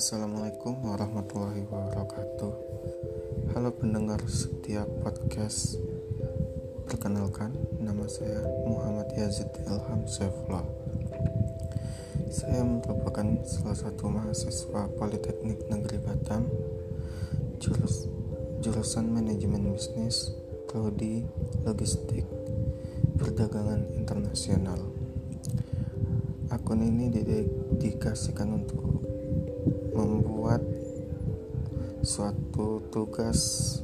Assalamualaikum warahmatullahi wabarakatuh. Halo pendengar setiap podcast Perkenalkan, nama saya Muhammad Yazid Ilham Saifullah Saya merupakan salah satu mahasiswa Politeknik Negeri Batam jurus, Jurusan Manajemen Bisnis Prodi Logistik Perdagangan Internasional. Akun ini didedikasikan untuk suatu tugas